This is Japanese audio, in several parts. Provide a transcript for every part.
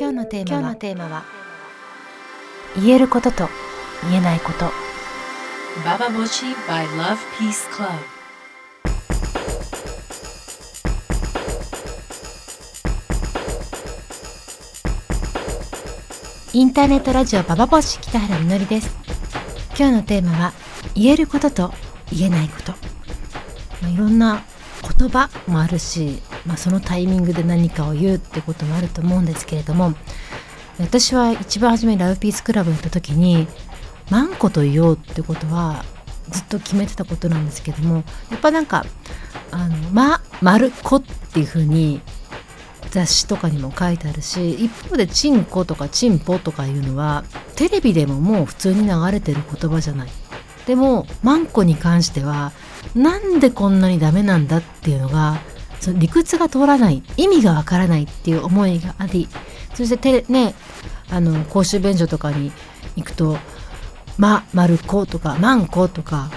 今日のテーマはテーマは言えることと言えないこと。ババボシ by Love Peace Club インターネットラジオババボシ北原みのりです。今日のテーマは言えることと言えないこと、まあ、いろんな言葉もあるし、まあ、そのタイミングで何かを言うってこともあると思うんですけれども私は一番初めにラブピースクラブに行った時に「マンコと言おう」ってことはずっと決めてたことなんですけどもやっぱなんか「あのま」「まるこ」っていうふうに雑誌とかにも書いてあるし一方で「チンコ」とか「チンポ」とかいうのはテレビでももう普通に流れてる言葉じゃない。でもマンコに関してはなんでこんなにダメなんだっていうのがその理屈が通らない意味がわからないっていう思いがありそしてねあの公衆便所とかに行くと「ま」「まるこ」とか「まんこ」とか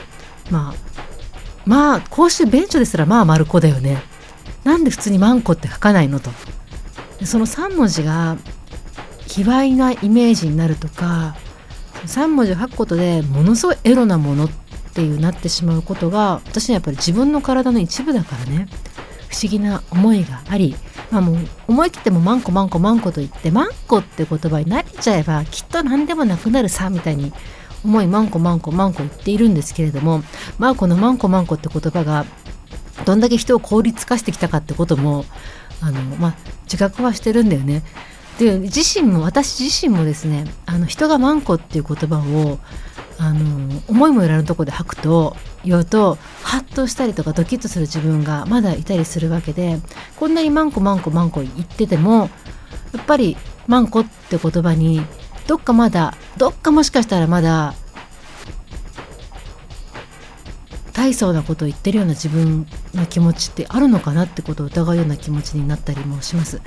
まあまあ公衆便所ですらまあまるこだよね。なんで普通にマンコって書かないのと。その3文字が卑猥なイメージになるとか3文字を書くことでものすごいエロなものっていうなってしまうことが私にはやっぱり自分の体の一部だからね。不思議な思いがあり、まあ、もう思い切ってもマンコマンコマンコと言ってマンコって言葉に慣れちゃえばきっと何でもなくなるさみたいに思いマンコマンコマンコ言っているんですけれどもまあこのマンコマンコって言葉がどんだけ人を効率化してきたかってこともあの、まあ、自覚はしてるんだよね。で自身も私自身もですねあの人がマンコっていう言葉をあの思いもよらぬとこで吐くと言うとハッとしたりとかドキッとする自分がまだいたりするわけでこんなにマンコマンコマンコ言っててもやっぱりマンコって言葉にどっかまだどっかもしかしたらまだ大層なことを言ってるような自分の気持ちってあるのかなってことを疑うような気持ちになったりもします。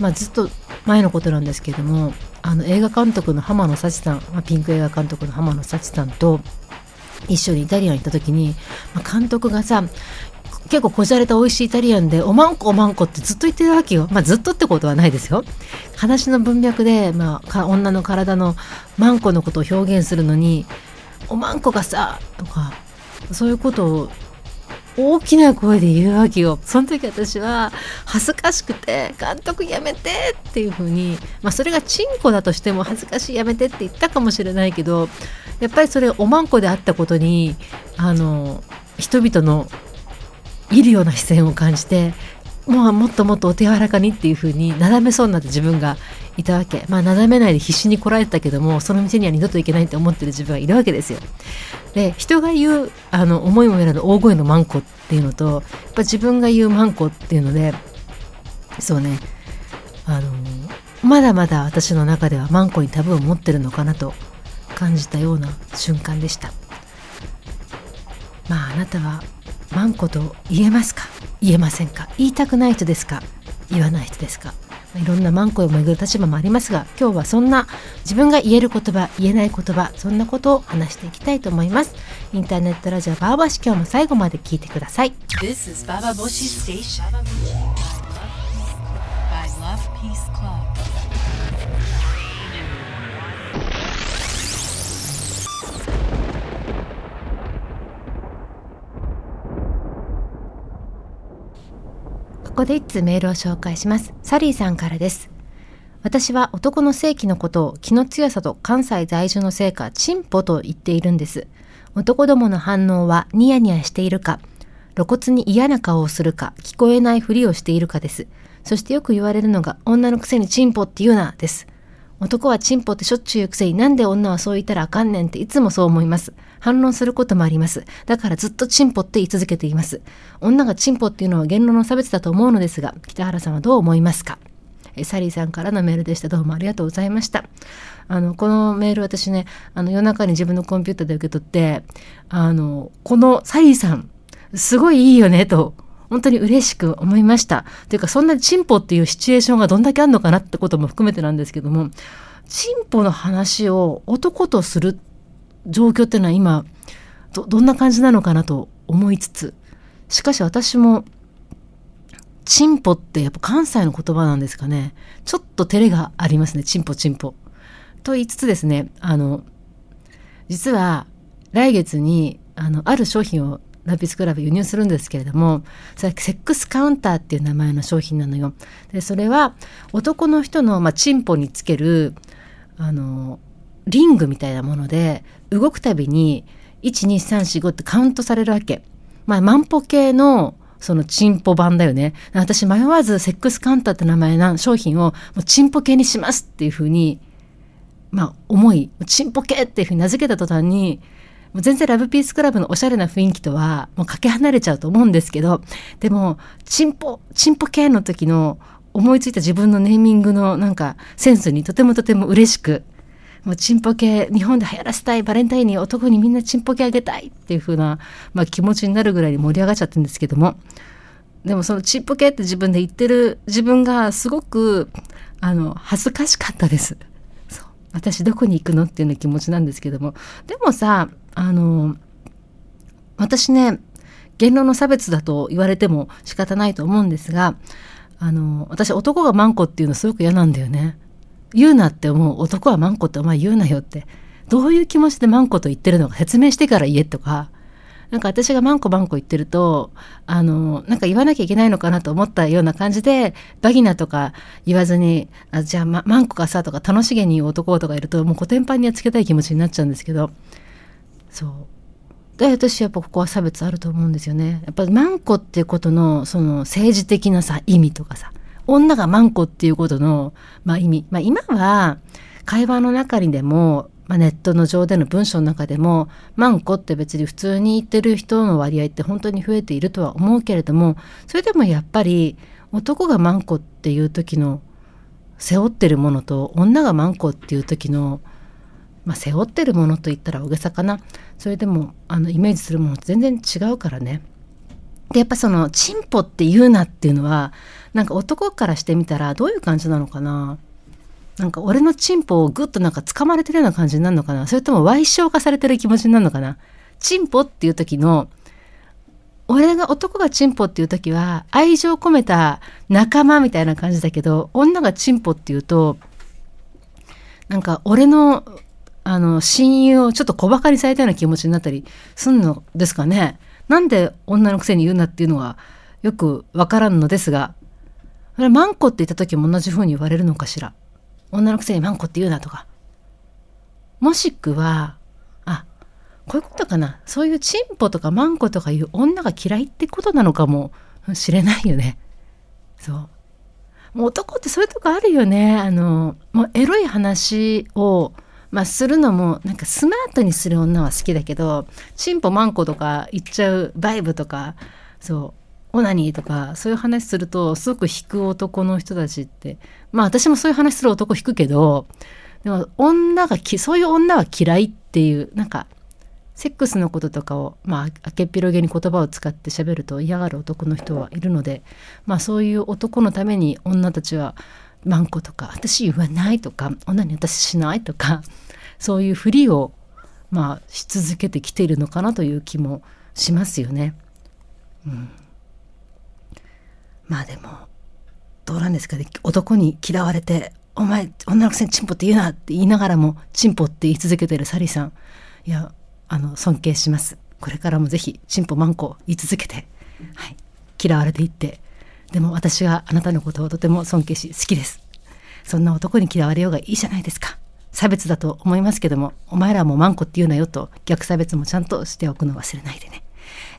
まあ、ずっと前のことなんですけれどもあの映画監督の浜野幸さん、まあ、ピンク映画監督の浜野幸さんと一緒にイタリアン行った時に、まあ、監督がさ結構こじゃれた美味しいイタリアンでおまんこおまんこってずっと言ってるわけよ。まあずっとってことはないですよ。話の文脈で、まあ、女の体のマンコのことを表現するのにおまんこがさとかそういうことを大きな声で言うわけよ。その時私は恥ずかしくて監督やめてっていうふうにまあそれがチンコだとしても恥ずかしいやめてって言ったかもしれないけどやっぱりそれおまんこであったことにあの人々のいるような視線を感じてもうもっともっとお手柔らかにっていう風になだめそうになって自分がいたわけ。まあなだめないで必死にこらえてたけどもその店には二度と行けないって思ってる自分はいるわけですよ。で人が言うあの思いもよらぬ大声のマンコっていうのとやっぱ自分が言うマンコっていうのでそうね。あのまだまだ私の中ではマンコにタブーを持ってるのかなと感じたような瞬間でした。まああなたはマンコと言えますか？言えませんか？言いたくない人ですか？言わない人ですか？いろんなマンコをめぐる立場もありますが今日はそんな自分が言える言葉言えない言葉そんなことを話していきたいと思います。インターネットラジオバーバシ今日も最後まで聞いてください。ここで一通メールを紹介します。サリーさんからです。私は男の性器のことを気の強さと関西在住のせいかチンポと言っているんです。男どもの反応はニヤニヤしているか、露骨に嫌な顔をするか、聞こえないふりをしているかです。そしてよく言われるのが女のくせにチンポって言うなです。男はチンポってしょっちゅう言うくせになんで女はそう言ったらあかんねんっていつもそう思います。反論することもあります。だからずっとチンポって言い続けています。女がチンポっていうのは言論の差別だと思うのですが、北原さんはどう思いますか？えサリーさんからのメールでした。どうもありがとうございました。あの、このメール私ね、あの夜中に自分のコンピューターで受け取って、あの、このサリーさん、すごいいいよね、と本当に嬉しく思いました。というか、そんなチンポっていうシチュエーションがどんだけあるのかなってことも含めてなんですけども、チンポの話を男とする状況っていうのは今、ど、どんな感じなのかなと思いつつ、しかし私も、チンポってやっぱ関西の言葉なんですかね。ちょっと照れがありますね。チンポチンポ。と言いつつですね、あの、実は来月に、あの、ある商品をラピスクラブ輸入するんですけれども、それセックスカウンターっていう名前の商品なのよ。で、それは男の人の、まあ、チンポにつける、あの、リングみたいなもので、動くたびに、1、2、3、4、5ってカウントされるわけ。まあ、万歩計の、そのチンポ版だよね。私迷わずセックスカウンターって名前の商品をチンポ系にしますっていうふうに、まあ思い、チンポ系っていうふうに名付けた途端に、もう全然ラブピースクラブのおしゃれな雰囲気とはもうかけ離れちゃうと思うんですけど、でも、チンポ、チンポ系の時の思いついた自分のネーミングのなんかセンスにとてもとても嬉しく、もうチンポ系日本で流行らせたいバレンタインに男にみんなチンポ系あげたいっていう風な、まあ、気持ちになるぐらいに盛り上がっちゃってるんですけどもでもそのチンポ系って自分で言ってる自分がすごくあの恥ずかしかったです。私どこに行くのっていうような気持ちなんですけどもでもさあの私ね言論の差別だと言われても仕方ないと思うんですがあの私男がマンコっていうのすごく嫌なんだよね。言うなって思う男はマンコってお前言うなよって。どういう気持ちでマンコと言ってるのか説明してから言えとか。なんか私がマンコマンコ言ってると、あの、なんか言わなきゃいけないのかなと思ったような感じで、バギナとか言わずに、あじゃあ、ま、マンコかさとか楽しげに言う男とかいると、もうコテンパンにはつけたい気持ちになっちゃうんですけど、そう。で、私やっぱここは差別あると思うんですよね。やっぱマンコっていうことの、その政治的なさ、意味とかさ、女がマンコっていうことの、まあ、意味。まあ、今は会話の中にでも、まあ、ネットの上での文章の中でも、マンコって別に普通に言ってる人の割合って本当に増えているとは思うけれども、それでもやっぱり男がマンコっていう時の背負ってるものと女がマンコっていう時の、まあ、背負ってるものと言ったら大げさかな。それでもあのイメージするもの全然違うからね。で、やっぱその、チンポって言うなっていうのは、なんか男からしてみたらどういう感じなのかな？なんか俺のチンポをぐっとなんか掴まれてるような感じになるのかな？それとも歪償化されてる気持ちになるのかな？チンポっていう時の、俺が男がチンポっていう時は愛情込めた仲間みたいな感じだけど、女がチンポっていうと、なんか俺のあの親友をちょっと小馬鹿にされたような気持ちになったりすんのですかね？なんで女のくせに言うなっていうのはよくわからんのですが、あれ、マンコって言った時も同じ風に言われるのかしら？女のくせにマンコって言うなとか。もしくは、あ、こういうことかな。そういうチンポとかマンコとかいう女が嫌いってことなのかもしれないよね。そう。もう男ってそういうとこあるよね。あの、もうエロい話を、まあ、するのもなんかスマートにする女は好きだけどチンポマンコとか言っちゃうバイブとかそうオナニーとかそういう話するとすごく引く男の人たちってまあ私もそういう話する男引くけどでも女がそういう女は嫌いっていうなんかセックスのこととかをまあ明けっぴろげに言葉を使って喋ると嫌がる男の人はいるのでまあそういう男のために女たちはマンコとか私言わないとか女に私しないとかそういうふりをまあし続けてきているのかなという気もしますよね。うんまあでも、どうなんですかね。男に嫌われて、お前、女のくせにチンポって言うなって言いながらも、チンポって言い続けてるサリーさん。いや、あの、尊敬します。これからもぜひ、チンポマンコ言い続けて、はい。嫌われていって。でも私があなたのことをとても尊敬し、好きです。そんな男に嫌われようがいいじゃないですか。差別だと思いますけども、お前らもマンコって言うなよと、逆差別もちゃんとしておくの忘れないでね。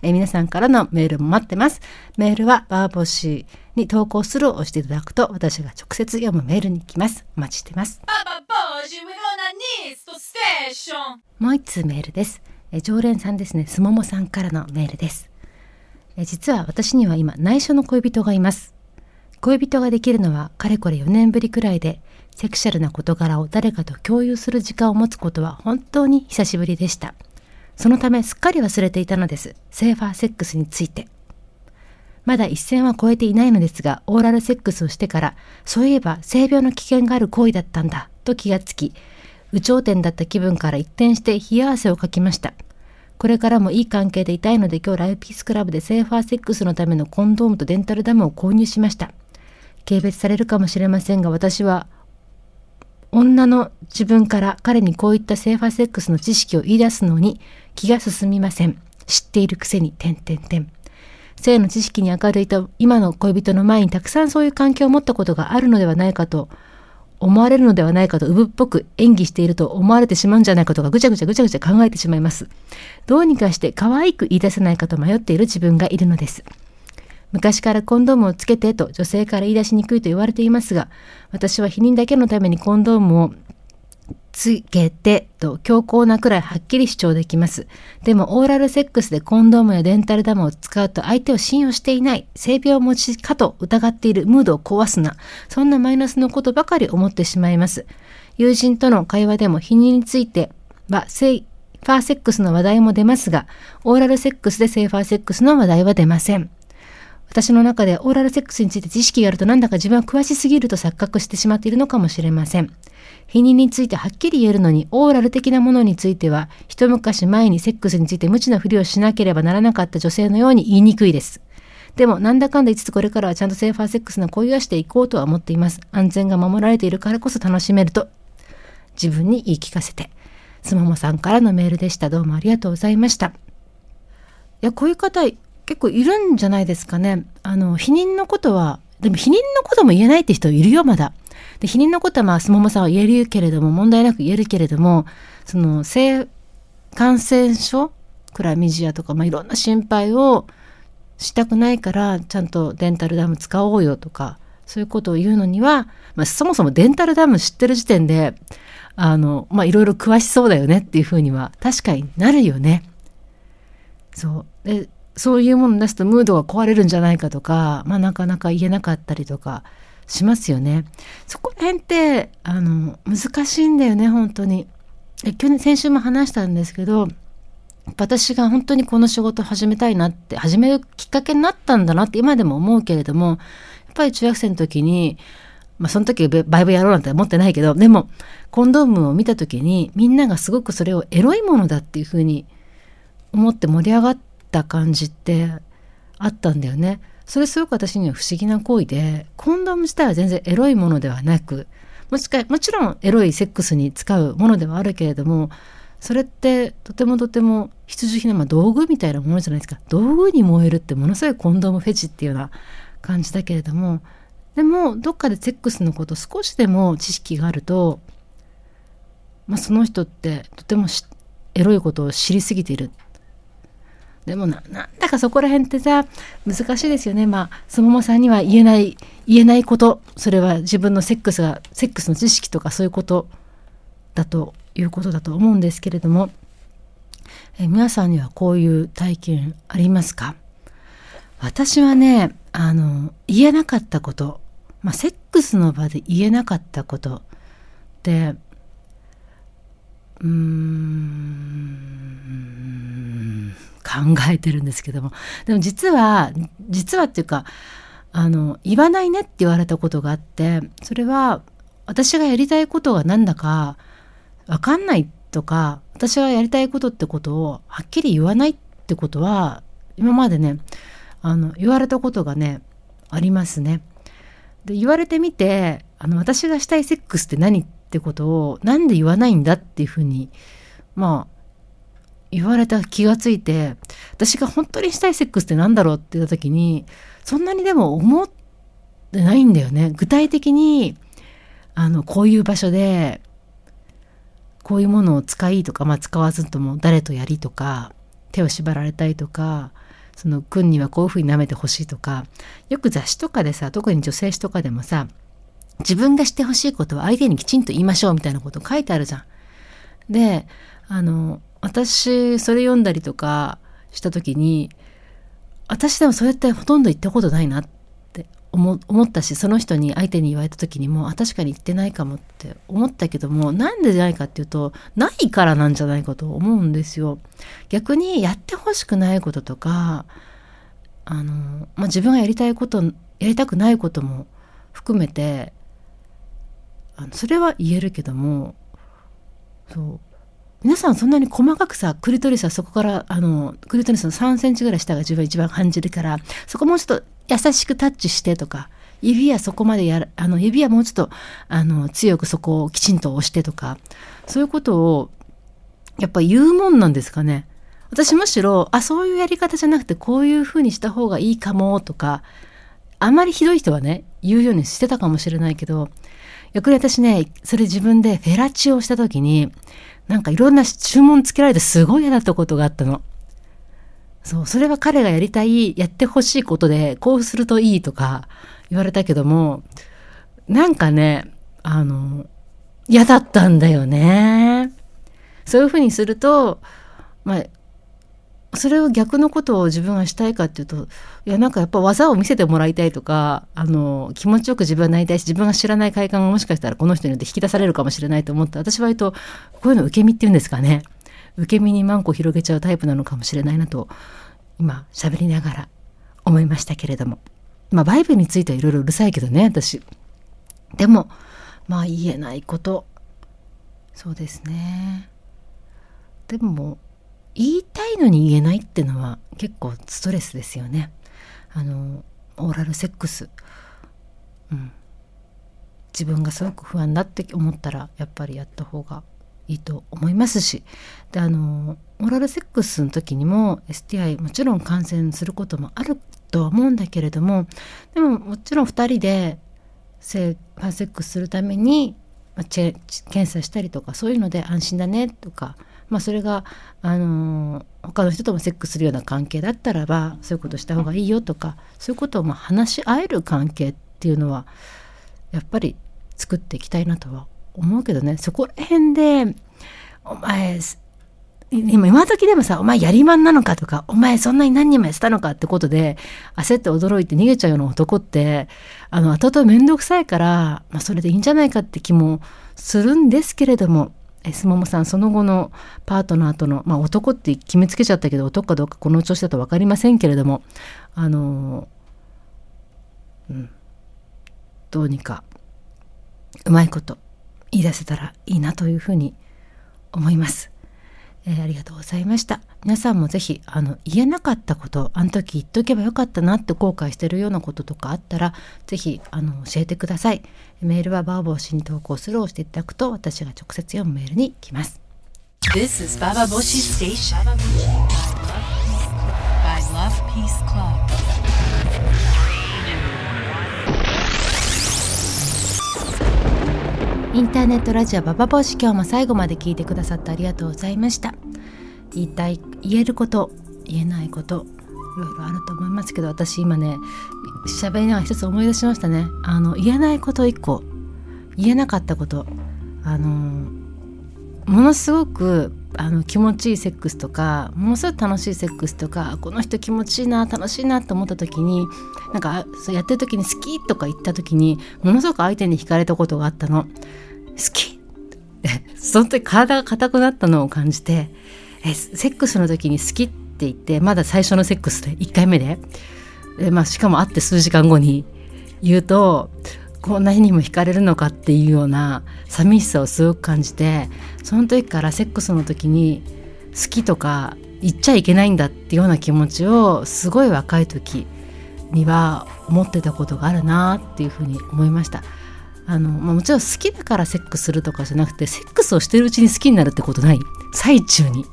えー、皆さんからのメールも待ってます。メールはバーボシーに投稿するを押していただくと私が直接読むメールに来ます。お待ちしてます。もう一通メールです。え常連さんですね、すももさんからのメールです。え実は私には今内緒の恋人がいます。恋人ができるのはかれこれ4年ぶりくらいで、セクシャルな事柄を誰かと共有する時間を持つことは本当に久しぶりでした。そのためすっかり忘れていたのです。セーファーセックスについて。まだ一線は越えていないのですが、オーラルセックスをしてから、そういえば性病の危険がある行為だったんだ、と気がつき、有頂天だった気分から一転して冷や汗をかきました。これからもいい関係でいたいので今日ラブピースクラブでセーファーセックスのためのコンドームとデンタルダムを購入しました。軽蔑されるかもしれませんが私は女の自分から彼にこういったセーファセックスの知識を言い出すのに気が進みません。知っているくせに、点々点。性の知識に明るいと今の恋人の前にたくさんそういう関係を持ったことがあるのではないかと思われるのではないかとうぶっぽく演技していると思われてしまうんじゃないかとかぐちゃぐちゃぐちゃぐちゃ考えてしまいます。どうにかして可愛く言い出せないかと迷っている自分がいるのです。昔からコンドームをつけてと女性から言い出しにくいと言われていますが、私は避妊だけのためにコンドームをつけてと強硬なくらいはっきり主張できます。でもオーラルセックスでコンドームやデンタルダムを使うと相手を信用していない、性病持ちかと疑っているムードを壊すな、そんなマイナスのことばかり思ってしまいます。友人との会話でも避妊については性ファーセックスの話題も出ますが、オーラルセックスでセーファーセックスの話題は出ません。私の中でオーラルセックスについて知識があるとなんだか自分は詳しすぎると錯覚してしまっているのかもしれません。避妊についてはっきり言えるのに、オーラル的なものについては、一昔前にセックスについて無知なふりをしなければならなかった女性のように言いにくいです。でも、なんだかんだ言いつつこれからはちゃんとセーファーセックスの恋をしていこうとは思っています。安全が守られているからこそ楽しめると、自分に言い聞かせて。すももさんからのメールでした。どうもありがとうございました。いや、こういう方、結構いるんじゃないですかね。あの、否認のことは、でも否認のことも言えないって人いるよ、まだ。で、否認のことはまあ、すももさんは言えるけれども、問題なく言えるけれども、その、性感染症クラミジアとか、まあ、いろんな心配をしたくないから、ちゃんとデンタルダム使おうよとか、そういうことを言うのには、まあ、そもそもデンタルダム知ってる時点で、あの、まあ、いろいろ詳しそうだよねっていうふうには、確かになるよね。そう。で、そういうもの出すとムードが壊れるんじゃないかとか、まあ、なかなか言えなかったりとかしますよね。そこら辺って、あの、難しいんだよね、本当に。去年、先週も話したんですけど、私が本当にこの仕事を始めたいなって、始めるきっかけになったんだなって今でも思うけれども、やっぱり中学生の時に、まあその時バイブやろうなんて思ってないけど、でもコンドームを見た時にみんながすごくそれをエロいものだっていうふうに思って盛り上がった感じってあったんだよね。それすごく私には不思議な行為で、コンドーム自体は全然エロいものではなく、もしかもちろんエロいセックスに使うものではあるけれども、それってとてもとても必需品の、まあ、道具みたいなものじゃないですか。道具に燃えるってものすごいコンドームフェチっていうような感じだけれども、でもどっかでセックスのこと少しでも知識があると、まあ、その人ってとてもエロいことを知りすぎているでもな、なんだかそこら辺ってさ、難しいですよね。まあ、すももさんには言えない、言えないこと。それは自分のセックスが、セックスの知識とかそういうことだということだと思うんですけれども、え皆さんにはこういう体験ありますか？私はね、あの、言えなかったこと、まあ、セックスの場で言えなかったことって、うーん、考えてるんですけどもでも実は実はっていうかあの言わないねって言われたことがあってそれは私がやりたいことが何だか分かんないとか私がやりたいことってことをはっきり言わないってことは今までねあの言われたことがねありますね。で言われてみてあの私がしたいセックスって何ってってことをなんで言わないんだっていうふうにまあ言われた気がついて、私が本当にしたいセックスって何だろうって言った時に、そんなにでも思ってないんだよね。具体的に、あの、こういう場所で、こういうものを使いとか、まあ使わずとも誰とやりとか、手を縛られたいとか、その君にはこういうふうに舐めてほしいとか、よく雑誌とかでさ、特に女性誌とかでもさ、自分がしてほしいことは相手にきちんと言いましょうみたいなこと書いてあるじゃん。で、あの、私それ読んだりとかした時に私でもそうやってほとんど言ったことないなって思ったしその人に相手に言われた時にもあ確かに言ってないかもって思ったけどもなんでじゃないかっていうとないからなんじゃないかと思うんですよ。逆にやってほしくないこととかあの、まあ、自分がやりたいことやりたくないことも含めてあのそれは言えるけどもそう。皆さんそんなに細かくさクリトリスはそこからあのクリトリスの3センチぐらい下が自分は一番感じるからそこもうちょっと優しくタッチしてとか指はそこまでやるあの指はもうちょっとあの強くそこをきちんと押してとかそういうことをやっぱ言うもんなんですかね。私むしろあそういうやり方じゃなくてこういうふうにした方がいいかもとかあまりひどい人はね言うようにしてたかもしれないけど逆に私ねそれ自分でフェラチオをした時になんかいろんな注文つけられてすごい嫌だったことがあったの。そう、それは彼がやりたい、やってほしいことで、こうするといいとか言われたけども、なんかね、あの、嫌だったんだよね。そういうふうにすると、まあ、それを逆のことを自分はしたいかっていうといやなんかやっぱ技を見せてもらいたいとかあの気持ちよく自分はなりたいし自分が知らない快感がもしかしたらこの人によって引き出されるかもしれないと思って私は割とこういうの受け身っていうんですかね。受け身にマンコ広げちゃうタイプなのかもしれないなと今喋りながら思いましたけれども。まあバイブについてはいろいろうるさいけどね私。でもまあ言えないこと。そうですね。でも言いたいのに言えないっていうのは結構ストレスですよね。あのオーラルセックス、うん、自分がすごく不安だって思ったらやっぱりやった方がいいと思いますし。であのオーラルセックスの時にも STI もちろん感染することもあるとは思うんだけれどもでももちろん2人で性ファーセックスするために、まあ、検査したりとかそういうので安心だねとかまあ、それが、あのー、他の人ともセックスするような関係だったらばそういうことした方がいいよとかそういうことをまあ話し合える関係っていうのはやっぱり作っていきたいなとは思うけどね。そこら辺で「お前今今時でもさ「お前やりまんなのか」とか「お前そんなに何人もやったのか」ってことで焦って驚いて逃げちゃうような男ってあの後々面倒くさいから、まあ、それでいいんじゃないかって気もするんですけれどもすももさんその後のパートナーとの、まあ、男って決めつけちゃったけど男かどうかこの調子だと分かりませんけれどもあのうんどうにかうまいこと言い出せたらいいなというふうに思います。えー、ありがとうございました。皆さんもぜひあの言えなかったことあの時言っとけばよかったなって後悔してるようなこととかあったらぜひあの教えてください。メールはバーボー氏に投稿するをしていただくと私が直接読むメールに来ます。This is Baba Boshi Station by Love Peace Club. インターネットラジオババボシ今日も最後まで聞いてくださってありがとうございました言いたい言えること言えないこといろいろあると思いますけど私今ね喋りながら一つ思い出しましたね。あの言えないこと一個言えなかったこと。あのものすごくあの気持ちいいセックスとかものすごく楽しいセックスとかこの人気持ちいいな楽しいなと思った時になんかそうやってる時に好きとか言った時にものすごく相手に惹かれたことがあったの。好きって。その時体が硬くなったのを感じてえセックスの時に好きって言ってまだ最初のセックスで1回目で、まあ、しかも会って数時間後に言うとこんな日にも惹かれるのかっていうような寂しさをすごく感じてその時からセックスの時に好きとか言っちゃいけないんだっていうような気持ちをすごい若い時には思ってたことがあるなっていうふうに思いました。あの、まあ、もちろん好きだからセックスするとかじゃなくてセックスをしてるうちに好きになるってことない。最中に。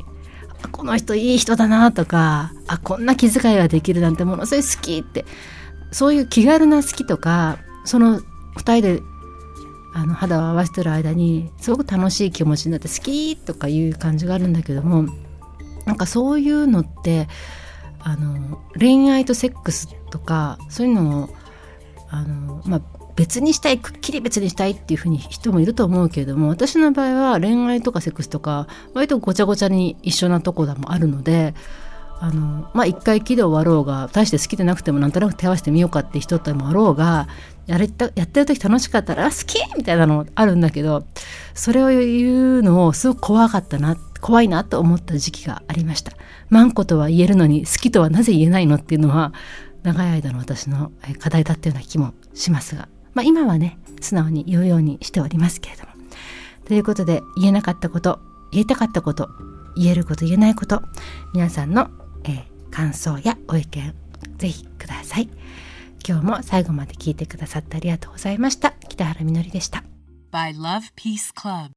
この人いい人だなとかあこんな気遣いができるなんてものすごい好きってそういう気軽な好きとかその2人であの肌を合わせてる間にすごく楽しい気持ちになって好きとかいう感じがあるんだけどもなんかそういうのってあの恋愛とセックスとかそういうのをあの、まあ、別にしたいくっきり別にしたいっていうふうに人もいると思うけれども私の場合は恋愛とかセックスとか割とごちゃごちゃに一緒なところもあるのであのまあ一回きで終わろうが大して好きでなくてもなんとなく手合わせてみようかって人ともあろうがやれたやってる時楽しかったら「好き!」みたいなのあるんだけどそれを言うのをすごく怖かったな怖いなと思った時期がありました。マンコとは言えるのに好きとはなぜ言えないのっていうのは長い間の私の課題だったような気もしますがまあ、今はね素直に言うようにしておりますけれども。ということで言えなかったこと言いたかったこと言えること言えないこと皆さんの、えー、感想やご意見ぜひください。今日も最後まで聞いてくださってありがとうございました。北原みのりでした。By Love Peace Club.